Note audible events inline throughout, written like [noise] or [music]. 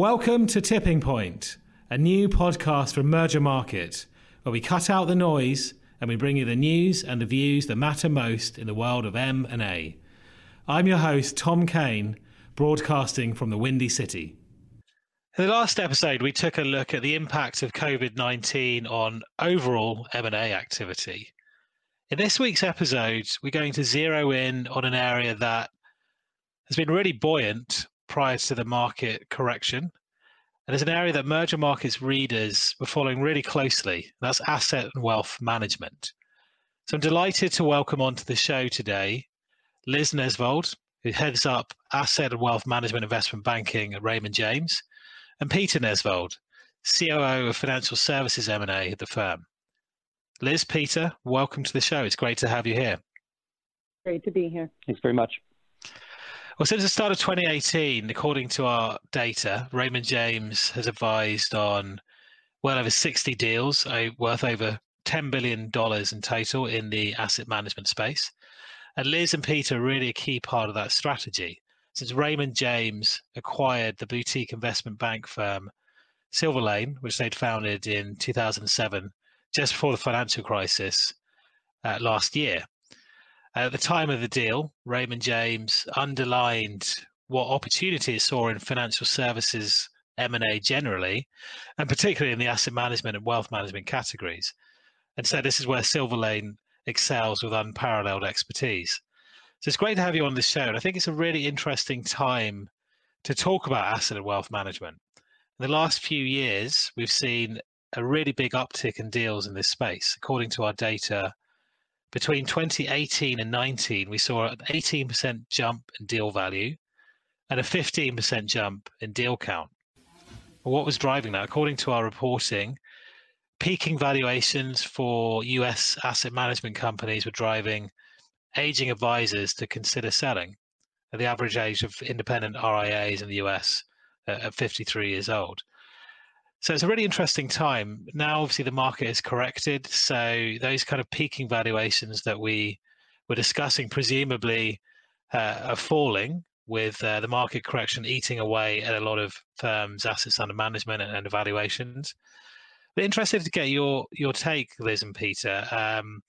Welcome to Tipping Point, a new podcast from Mergermarket, where we cut out the noise and we bring you the news and the views that matter most in the world of M and A. I'm your host Tom Kane, broadcasting from the Windy City. In the last episode, we took a look at the impact of COVID-19 on overall M&A activity. In this week's episode, we're going to zero in on an area that has been really buoyant prior to the market correction. And it's an area that Mergermarket's readers were following really closely. That's asset and wealth management. So I'm delighted to welcome onto the show today Liz Nesvold, who heads up asset and wealth management investment banking at Raymond James, and Peter Nesvold, COO of financial services M&A at the firm. Liz, Peter, welcome to the show. It's great to have you here. Great to be here. Thanks very much. Well, since the start of 2018, according to our data, Raymond James has advised on well over 60 deals worth over $10 billion in total in the asset management space. And Liz and Peter are really a key part of that strategy. Since Raymond James acquired the boutique investment bank firm Silver Lane, which they'd founded in 2007, just before the financial crisis uh, last year. Uh, at the time of the deal, Raymond James underlined what opportunity it saw in financial services M&A generally, and particularly in the asset management and wealth management categories. And so this is where Silver Lane excels with unparalleled expertise. So it's great to have you on this show. And I think it's a really interesting time to talk about asset and wealth management. In the last few years, we've seen a really big uptick in deals in this space. According to our data, between 2018 and 19, we saw an 18% jump in deal value and a 15% jump in deal count. What was driving that? According to our reporting, peaking valuations for US asset management companies were driving aging advisors to consider selling. The average age of independent RIAs in the US uh, at 53 years old. So it's a really interesting time. Now, obviously, the market is corrected. So those kind of peaking valuations that we were discussing presumably uh, are falling with uh, the market correction eating away at a lot of firms' assets under management and, and evaluations. But interested to get your your take, Liz and Peter. Um,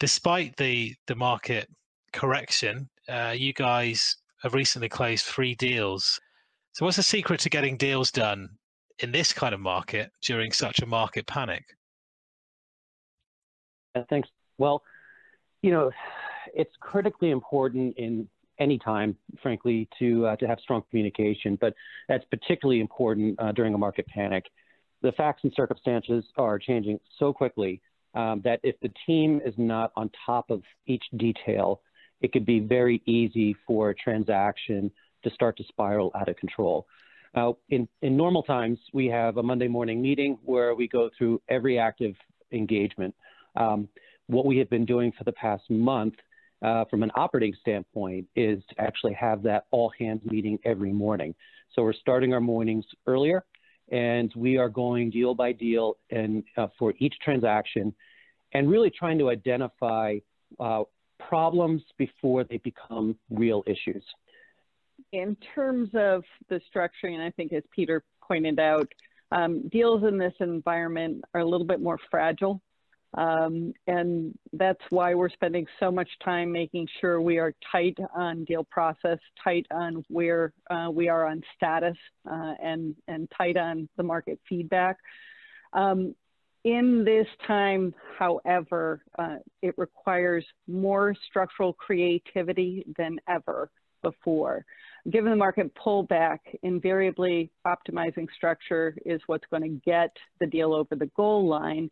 despite the the market correction, uh, you guys have recently closed three deals. So, what's the secret to getting deals done in this kind of market during such a market panic? Thanks. Well, you know, it's critically important in any time, frankly, to uh, to have strong communication, but that's particularly important uh, during a market panic. The facts and circumstances are changing so quickly um, that if the team is not on top of each detail, it could be very easy for a transaction to start to spiral out of control. Uh, in, in normal times, we have a Monday morning meeting where we go through every active engagement. Um, what we have been doing for the past month uh, from an operating standpoint is to actually have that all hands meeting every morning. So we're starting our mornings earlier and we are going deal by deal and uh, for each transaction and really trying to identify uh, problems before they become real issues in terms of the structuring, I think as Peter pointed out, um, deals in this environment are a little bit more fragile. Um, and that's why we're spending so much time making sure we are tight on deal process, tight on where uh, we are on status, uh, and, and tight on the market feedback. Um, in this time, however, uh, it requires more structural creativity than ever before given the market pullback, invariably optimizing structure is what's going to get the deal over the goal line.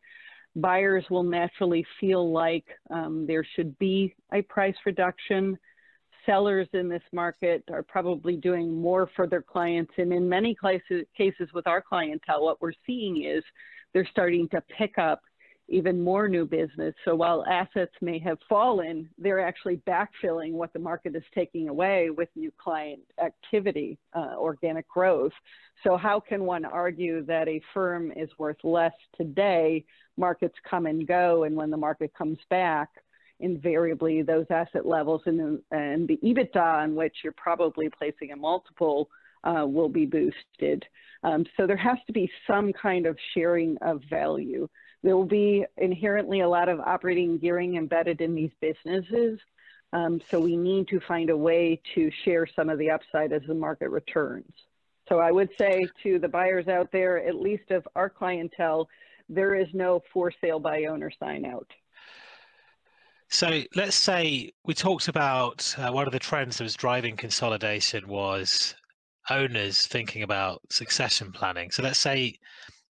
Buyers will naturally feel like um, there should be a price reduction. Sellers in this market are probably doing more for their clients. And in many cases, cases with our clientele, what we're seeing is they're starting to pick up even more new business. So while assets may have fallen, they're actually backfilling what the market is taking away with new client activity, uh, organic growth. So how can one argue that a firm is worth less today? Markets come and go, and when the market comes back, invariably those asset levels and, and the EBITDA on which you're probably placing a multiple uh, will be boosted. Um, so there has to be some kind of sharing of value. There will be inherently a lot of operating gearing embedded in these businesses. Um, so we need to find a way to share some of the upside as the market returns. So I would say to the buyers out there, at least of our clientele, there is no for sale by owner sign out. So let's say we talked about uh, one of the trends that was driving consolidation was owners thinking about succession planning. So let's say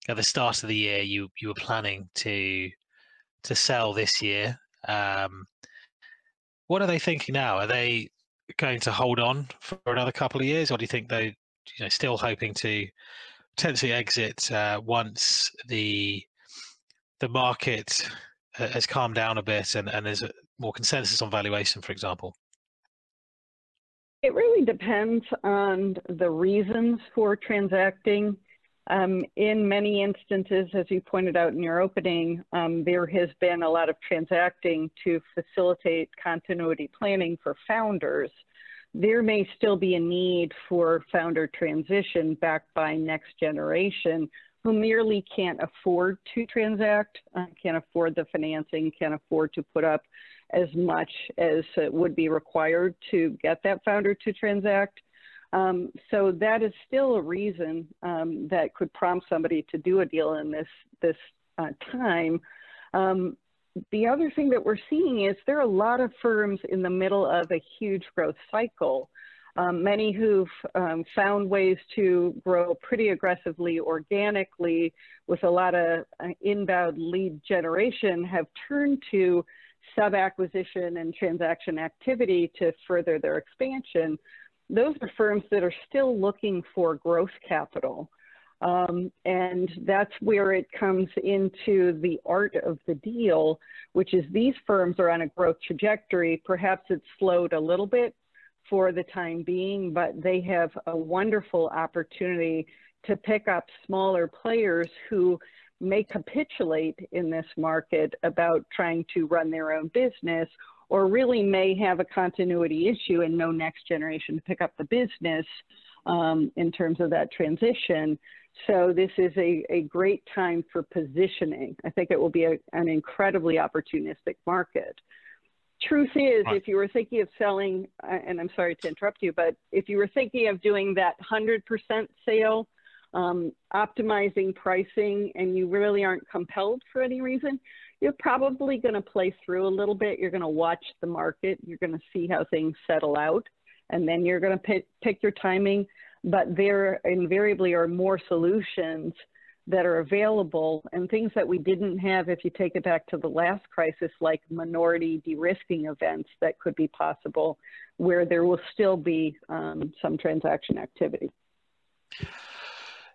at the start of the year you you were planning to to sell this year. Um, what are they thinking now? Are they going to hold on for another couple of years, or do you think they you know still hoping to potentially exit uh, once the the market has calmed down a bit and, and there's a more consensus on valuation, for example? It really depends on the reasons for transacting. Um, in many instances, as you pointed out in your opening, um, there has been a lot of transacting to facilitate continuity planning for founders. There may still be a need for founder transition backed by next generation who merely can't afford to transact, uh, can't afford the financing, can't afford to put up as much as would be required to get that founder to transact. Um, so that is still a reason um, that could prompt somebody to do a deal in this this uh, time. Um, the other thing that we're seeing is there are a lot of firms in the middle of a huge growth cycle um, many who've um, found ways to grow pretty aggressively organically with a lot of uh, inbound lead generation have turned to sub acquisition and transaction activity to further their expansion. Those are firms that are still looking for growth capital. Um, and that's where it comes into the art of the deal, which is these firms are on a growth trajectory. Perhaps it's slowed a little bit for the time being, but they have a wonderful opportunity to pick up smaller players who may capitulate in this market about trying to run their own business or really may have a continuity issue and no next generation to pick up the business um, in terms of that transition. So this is a, a great time for positioning. I think it will be a, an incredibly opportunistic market truth is, if you were thinking of selling, uh, and I'm sorry to interrupt you, but if you were thinking of doing that 100% sale, um, optimizing pricing, and you really aren't compelled for any reason, you're probably going to play through a little bit. You're going to watch the market. You're going to see how things settle out, and then you're going to pick, your timing. But there invariably are more solutions that are available and things that we didn't have if you take it back to the last crisis, like minority de-risking events that could be possible, where there will still be um, some transaction activity.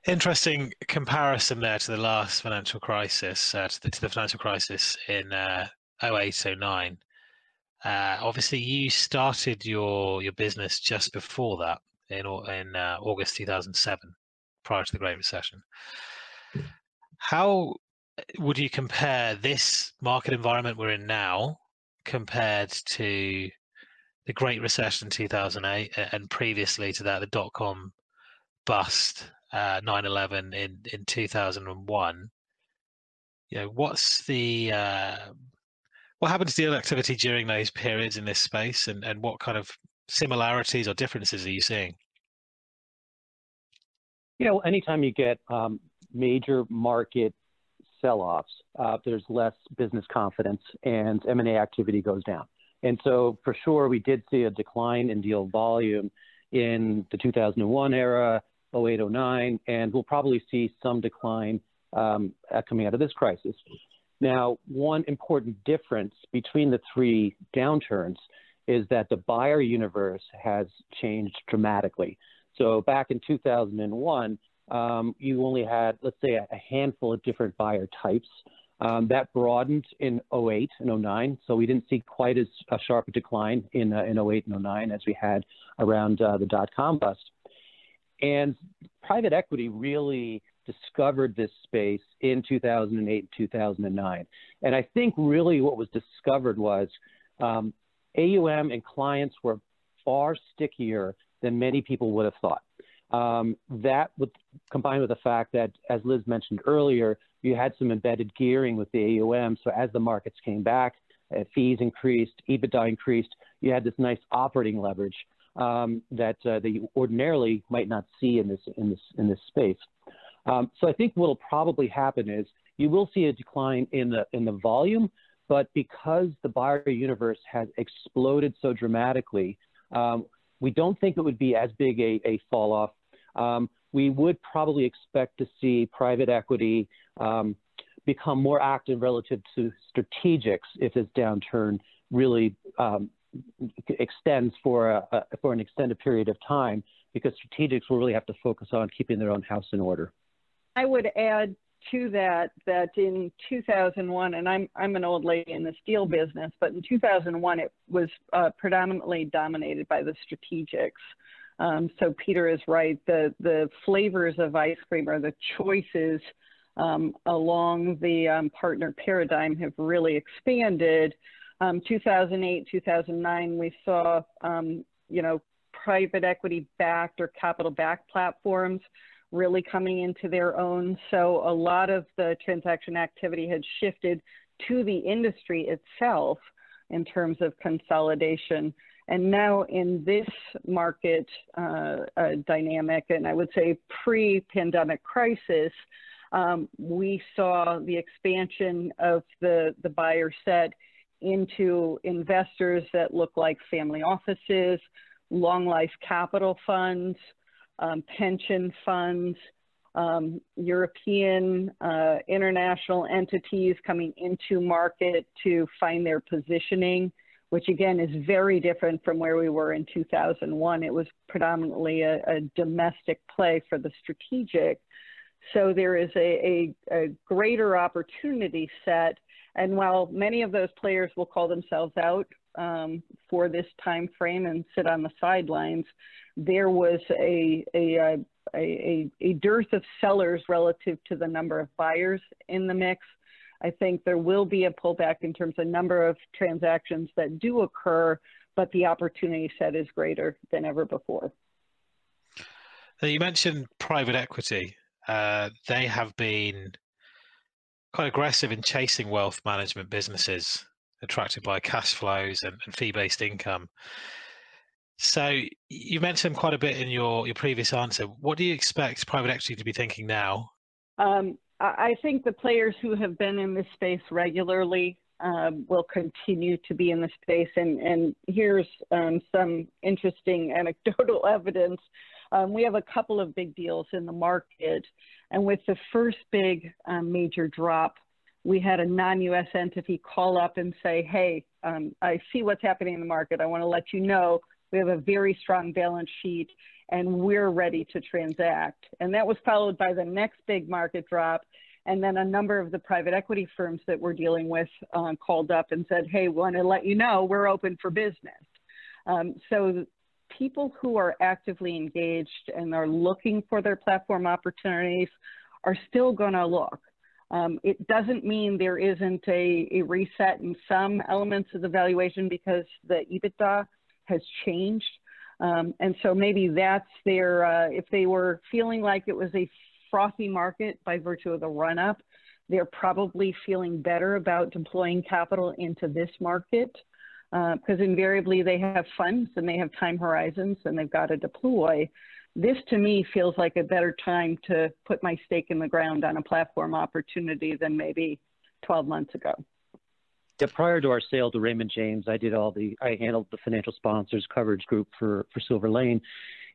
Interesting comparison there to the last financial crisis, uh, to, the, to, the, financial crisis in uh, 08, 09. Uh, obviously, you started your your business just before that in in uh, August 2007, prior to the Great Recession. How eh, would you compare this market environment we're in now compared to the Great Recession 2008 and previously to that, the dot com bust, uh, 9/11 in in 2001? You know, what's the uh, what happened to deal activity during those periods in this space, and and what kind of similarities or differences are you seeing? You know, anytime you get um, major market sell-offs, uh, there's less business confidence and M&A activity goes down. And so for sure, we did see a decline in deal volume in the 2001 era, 08, 09, and we'll probably see some decline um, coming out of this crisis. Now, one important difference between the three downturns is that the buyer universe has changed dramatically. So back in 2001, um, you only had, let's say, a, handful of different buyer types. Um, that broadened in 08 and 09, so we didn't see quite as a sharp a decline in, uh, in 08 and 09 as we had around uh, the dot com bust. And private equity really discovered this space in 2008 and 2009. And I think really what was discovered was um, AUM and clients were far stickier than many people would have thought. Um, that would combined with the fact that, as Liz mentioned earlier, you had some embedded gearing with the AUM. So as the markets came back, uh, fees increased, EBITDA increased, you had this nice operating leverage um, that uh, ordinarily might not see in this in this in this space. Um, so I think what will probably happen is you will see a decline in the in the volume, but because the buyer universe has exploded so dramatically, um, we don't think it would be as big a, a fall off. Um, we would probably expect to see private equity um, become more active relative to strategics if this downturn really um, extends for a, a, for an extended period of time, because strategics will really have to focus on keeping their own house in order. I would add to that that in 2001, and I'm I'm an old lady in the steel business, but in 2001 it was uh, predominantly dominated by the strategics. Um, so Peter is right. The the flavors of ice cream or the choices um, along the um, partner paradigm have really expanded. Um, 2008, 2009, we saw um, you know private equity backed or capital backed platforms really coming into their own. So a lot of the transaction activity had shifted to the industry itself in terms of consolidation. And now in this market uh, uh, dynamic, and I would say pre-pandemic crisis, um, we saw the expansion of the, the buyer set into investors that look like family offices, long life capital funds, um, pension funds, um, European, uh, international entities coming into market to find their positioning, which again is very different from where we were in 2001. It was predominantly a, a domestic play for the strategic. So there is a, a, a greater opportunity set. And while many of those players will call themselves out um, for this time frame and sit on the sidelines, there was a, a, a, a, dearth of sellers relative to the number of buyers in the mix. I think there will be a pullback in terms of number of transactions that do occur, but the opportunity set is greater than ever before. You mentioned private equity. Uh, they have been quite aggressive in chasing wealth management businesses attracted by cash flows and, and fee-based income. So you mentioned quite a bit in your, your previous answer. What do you expect private equity to be thinking now? Um, I think the players who have been in this space regularly um, will continue to be in the space. And, and here's um, some interesting anecdotal [laughs] evidence. Um, we have a couple of big deals in the market. And with the first big um, major drop, we had a non-US entity call up and say, hey, um, I see what's happening in the market. I want to let you know we have a very strong balance sheet and we're ready to transact. And that was followed by the next big market drop. And then a number of the private equity firms that we're dealing with uh, called up and said, hey, we want to let you know we're open for business. Um, so people who are actively engaged and are looking for their platform opportunities are still going to look. Um, it doesn't mean there isn't a, a, reset in some elements of the valuation because the EBITDA has changed. Um, and so maybe that's their, uh, if they were feeling like it was a frothy market by virtue of the run up, they're probably feeling better about deploying capital into this market because uh, invariably they have funds and they have time horizons and they've got to deploy. This to me feels like a better time to put my stake in the ground on a platform opportunity than maybe 12 months ago. Yeah, prior to our sale to Raymond James, I did all the I handled the financial sponsors coverage group for for Silver Lane,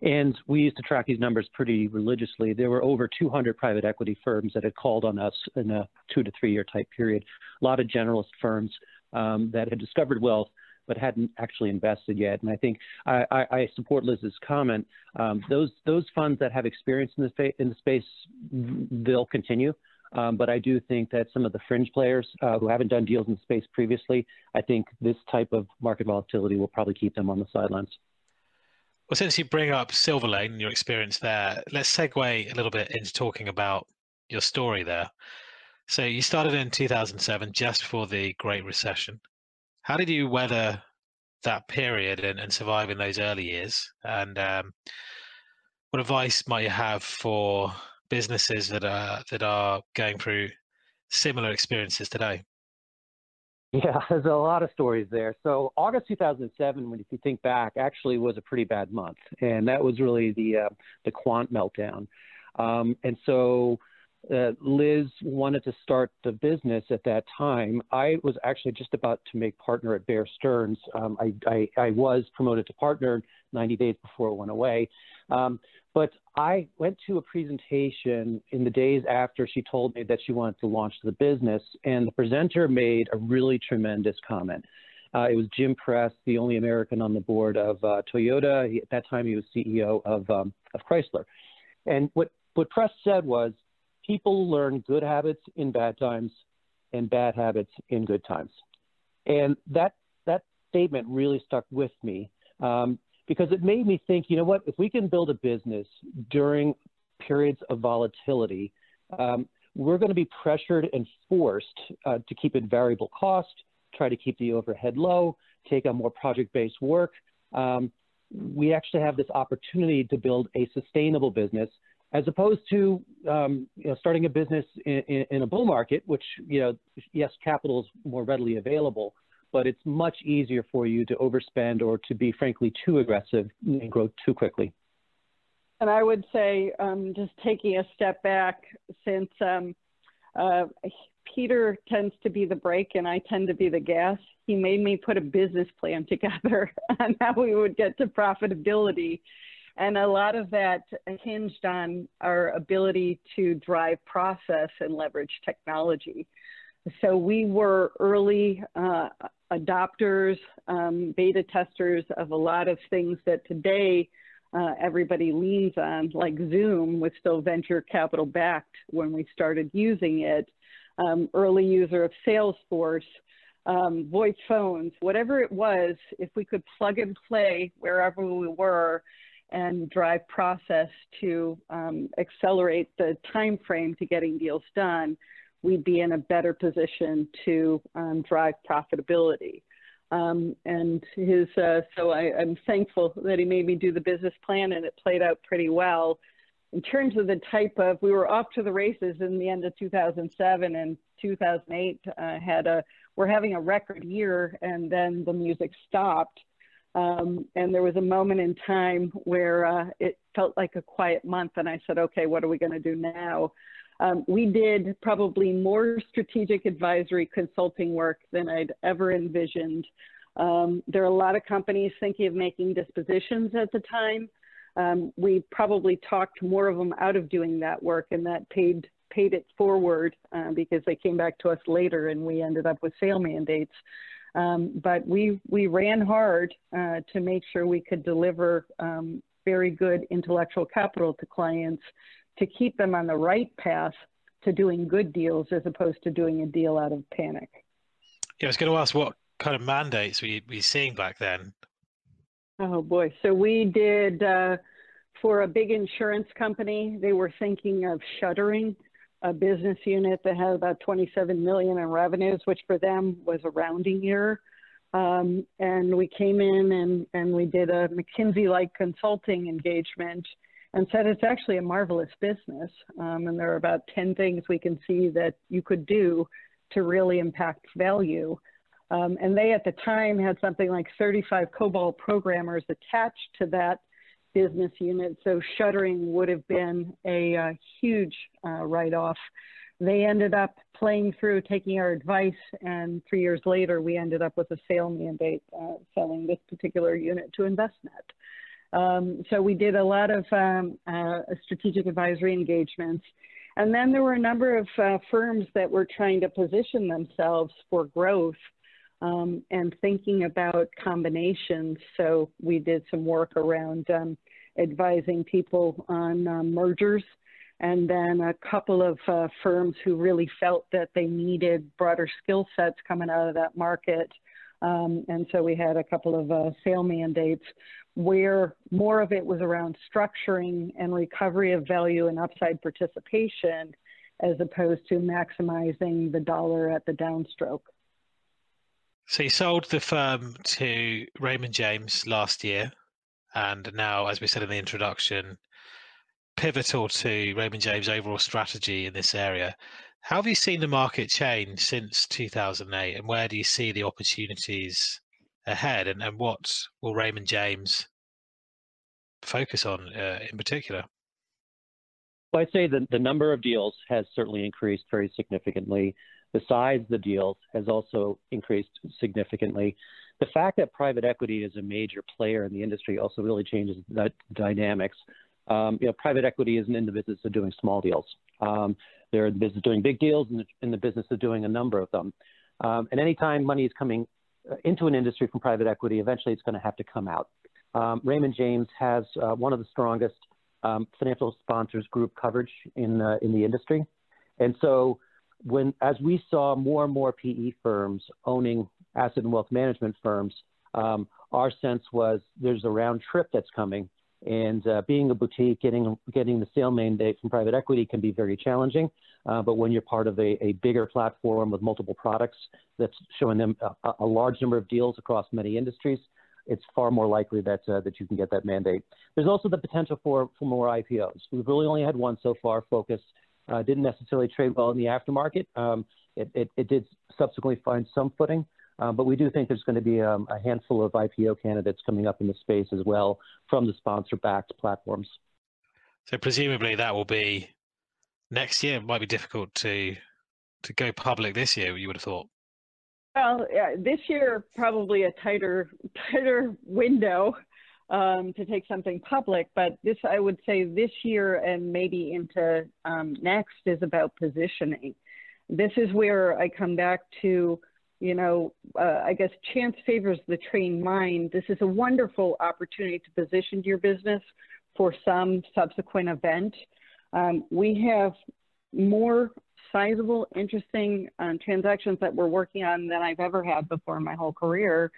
and we used to track these numbers pretty religiously. There were over 200 private equity firms that had called on us in a two to three year type period. A lot of generalist firms um, that had discovered wealth but hadn't actually invested yet. And I think I, I, I support Liz's comment. Um, those those funds that have experience in the, in the space, they'll continue. Um, but I do think that some of the fringe players uh, who haven't done deals in the space previously, I think this type of market volatility will probably keep them on the sidelines. Well, since you bring up Silver Lane and your experience there, let's segue a little bit into talking about your story there. So you started in 2007, just before the Great Recession. How did you weather that period and, and survive in those early years? And um, what advice might you have for businesses that are that are going through similar experiences today? Yeah, [laughs] there's a lot of stories there. So August 2007, when if you think back, actually was a pretty bad month, and that was really the uh, the quant meltdown. Um, and so uh, Liz wanted to start the business at that time. I was actually just about to make partner at Bear Stearns. Um, I, I, I, was promoted to partner 90 days before it went away. Um, but I went to a presentation in the days after she told me that she wanted to launch the business, and the presenter made a really tremendous comment. Uh, it was Jim Press, the only American on the board of uh, Toyota. He, at that time, he was CEO of, um, of Chrysler. And what, what Press said was, people learn good habits in bad times and bad habits in good times. And that, that statement really stuck with me um, because it made me think, you know what, if we can build a business during periods of volatility, um, we're going to be pressured and forced uh, to keep it variable cost, try to keep the overhead low, take on more project-based work. Um, we actually have this opportunity to build a sustainable business as opposed to um, you know, starting a business in, in, in, a bull market, which, you know, yes, capital is more readily available, but it's much easier for you to overspend or to be, frankly, too aggressive and grow too quickly. And I would say, um, just taking a step back, since um, uh, Peter tends to be the brake and I tend to be the gas, he made me put a business plan [laughs] together on how we would get to profitability and a lot of that hinged on our ability to drive process and leverage technology. So we were early uh, adopters, um, beta testers of a lot of things that today uh, everybody leans on, like Zoom was still venture capital backed when we started using it. Um, early user of Salesforce, um, voice phones, whatever it was, if we could plug and play wherever we were and drive process to um, accelerate the time frame to getting deals done, we'd be in a better position to um, drive profitability. Um, and his, uh, so I, am thankful that he made me do the business plan and it played out pretty well. In terms of the type of, we were off to the races in the end of 2007 and 2008 uh, had a, we're having a record year and then the music stopped. Um, and there was a moment in time where uh, it felt like a quiet month, and I said, okay, what are we going to do now? Um, we did probably more strategic advisory consulting work than I'd ever envisioned. Um, there are a lot of companies thinking of making dispositions at the time. Um, we probably talked more of them out of doing that work, and that paid paid it forward uh, because they came back to us later, and we ended up with sale mandates. Um, but we, we ran hard uh, to make sure we could deliver um, very good intellectual capital to clients to keep them on the right path to doing good deals as opposed to doing a deal out of panic. Yeah, I was going to ask what kind of mandates were you, were you seeing back then? Oh boy. So we did uh, for a big insurance company, they were thinking of shuttering a business unit that had about 27 million in revenues, which for them was a rounding year. Um, and we came in and, and we did a McKinsey-like consulting engagement and said it's actually a marvelous business. Um, and there are about 10 things we can see that you could do to really impact value. Um, and they at the time had something like 35 COBOL programmers attached to that business unit. So shuttering would have been a, a uh, huge uh, write-off. They ended up playing through, taking our advice, and three years later, we ended up with a sale mandate uh, selling this particular unit to Envestnet. Um, so we did a lot of um, uh, strategic advisory engagements. And then there were a number of uh, firms that were trying to position themselves for growth um, and thinking about combinations. So we did some work around um, advising people on uh, mergers and then a couple of uh, firms who really felt that they needed broader skill sets coming out of that market. Um, and so we had a couple of uh, sale mandates where more of it was around structuring and recovery of value and upside participation as opposed to maximizing the dollar at the downstroke. So you sold the firm to Raymond James last year, and now, as we said in the introduction, pivotal to Raymond James' overall strategy in this area. How have you seen the market change since 2008, and where do you see the opportunities ahead, and, and what will Raymond James focus on uh, in particular? Well, I'd say that the number of deals has certainly increased very significantly. Of the deals has also increased significantly. The fact that private equity is a major player in the industry also really changes the dynamics. Um, you know, private equity isn't in the business of doing small deals. Um, they're in the business of doing big deals and in the business of doing a number of them. Um, and anytime money is coming uh, into an industry from private equity, eventually it's going to have to come out. Um, Raymond James has uh, one of the strongest um, financial sponsors group coverage in uh, in the industry, and so when as we saw more and more PE firms owning asset and wealth management firms, um, our sense was there's a round trip that's coming, and uh, being a boutique, getting getting the sale mandate from private equity can be very challenging. Uh, but when you're part of a, a, bigger platform with multiple products that's showing them a, a large number of deals across many industries, it's far more likely that uh, that you can get that mandate. There's also the potential for for more IPOs. We've really only had one so far. Focus uh, didn't necessarily trade well in the aftermarket. Um, it, it, it, did subsequently find some footing, uh, but we do think there's going to be um, a handful of IPO candidates coming up in the space as well from the sponsor-backed platforms. So presumably that will be next year. It might be difficult to to go public this year. You would have thought. Well, yeah, this year probably a tighter [laughs] tighter window um, to take something public, but this I would say this year and maybe into um, next is about positioning. This is where I come back to, you know, uh, I guess chance favors the trained mind. This is a wonderful opportunity to position your business for some subsequent event. Um, we have more sizable, interesting um, transactions that we're working on than I've ever had before in my whole career.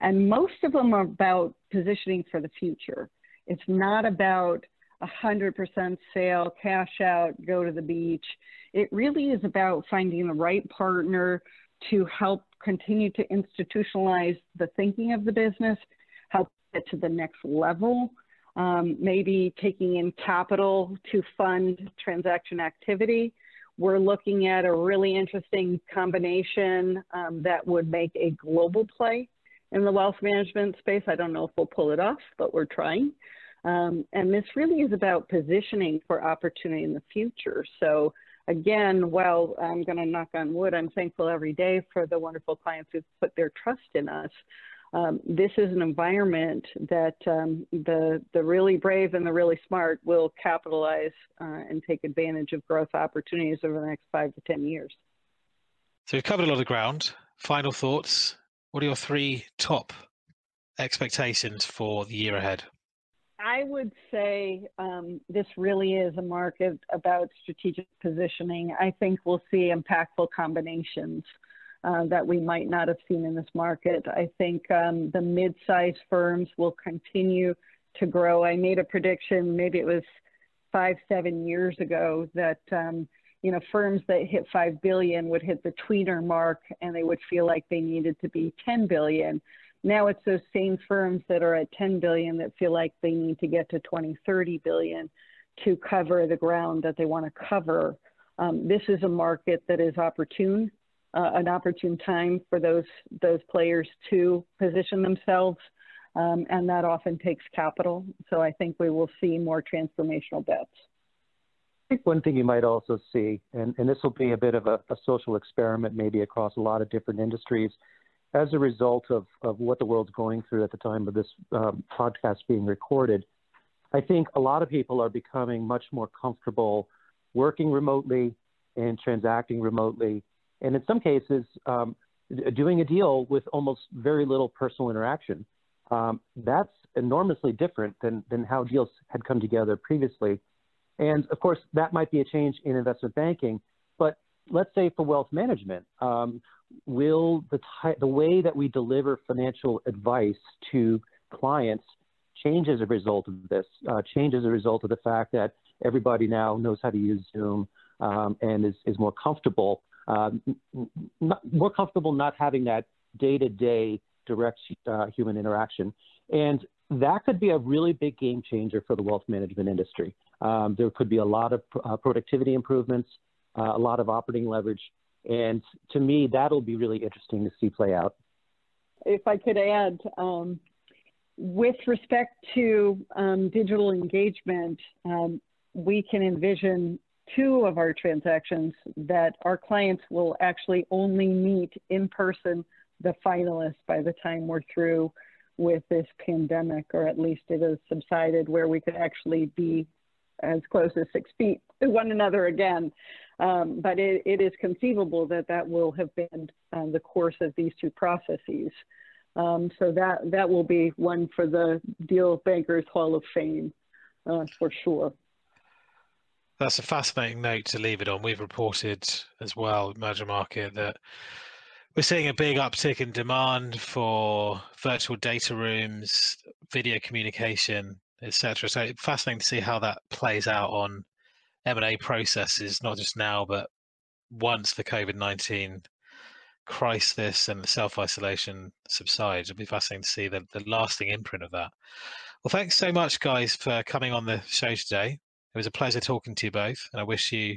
And most of them are about positioning for the future. It's not about 100% sale, cash out, go to the beach. It really is about finding the right partner to help continue to institutionalize the thinking of the business, help get to the next level, um, maybe taking in capital to fund transaction activity. We're looking at a really interesting combination um, that would make a global play in the wealth management space. I don't know if we'll pull it off, but we're trying. Um, and this really is about positioning for opportunity in the future. So again, while I'm going to knock on wood, I'm thankful every day for the wonderful clients who've put their trust in us. Um, this is an environment that um, the, the really brave and the really smart will capitalize uh, and take advantage of growth opportunities over the next five to 10 years. So we've covered a lot of ground. Final thoughts what are your three top expectations for the year ahead? I would say um, this really is a market about strategic positioning. I think we'll see impactful combinations uh, that we might not have seen in this market. I think um, the mid-sized firms will continue to grow. I made a prediction, maybe it was five, seven years ago, that um, you know, firms that hit 5 billion would hit the tweener mark and they would feel like they needed to be 10 billion. Now it's those same firms that are at 10 billion that feel like they need to get to 20, 30 billion to cover the ground that they want to cover. Um, this is a market that is opportune, uh, an opportune time for those those players to position themselves, um, and that often takes capital. So I think we will see more transformational bets. I think one thing you might also see, and, and this will be a bit of a, a, social experiment maybe across a lot of different industries, as a result of, of what the world's going through at the time of this um, podcast being recorded, I think a lot of people are becoming much more comfortable working remotely and transacting remotely, and in some cases, um, doing a deal with almost very little personal interaction. Um, that's enormously different than, than how deals had come together previously. And of course, that might be a change in investment banking. But let's say for wealth management, um, will the, ty- the way that we deliver financial advice to clients change as a result of this, uh, change as a result of the fact that everybody now knows how to use Zoom um, and is, is more comfortable, um, not, more comfortable not having that day-to-day direct uh, human interaction. And that could be a really big game changer for the wealth management industry. Um, there could be a lot of uh, productivity improvements, uh, a lot of operating leverage. And to me, that'll be really interesting to see play out. If I could add, um, with respect to um, digital engagement, um, we can envision two of our transactions that our clients will actually only meet in person the finalists by the time we're through with this pandemic, or at least it has subsided where we could actually be as close as six feet to one another again. Um, but it, it is conceivable that that will have been uh, the course of these two processes. Um, so that that will be one for the Deal Bankers Hall of Fame uh, for sure. That's a fascinating note to leave it on. We've reported as well, Mergermarket, that we're seeing a big uptick in demand for virtual data rooms, video communication, etc. So fascinating to see how that plays out on M&A processes, not just now, but once the COVID-19 crisis and the self-isolation subsides. It'll be fascinating to see the, the lasting imprint of that. Well, thanks so much, guys, for coming on the show today. It was a pleasure talking to you both, and I wish you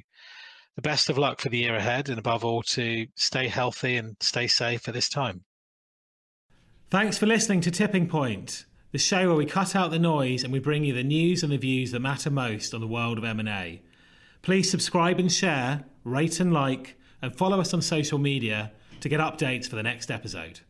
the best of luck for the year ahead, and above all, to stay healthy and stay safe at this time. Thanks for listening to Tipping Point, the show where we cut out the noise and we bring you the news and the views that matter most on the world of M&A. Please subscribe and share, rate and like, and follow us on social media to get updates for the next episode.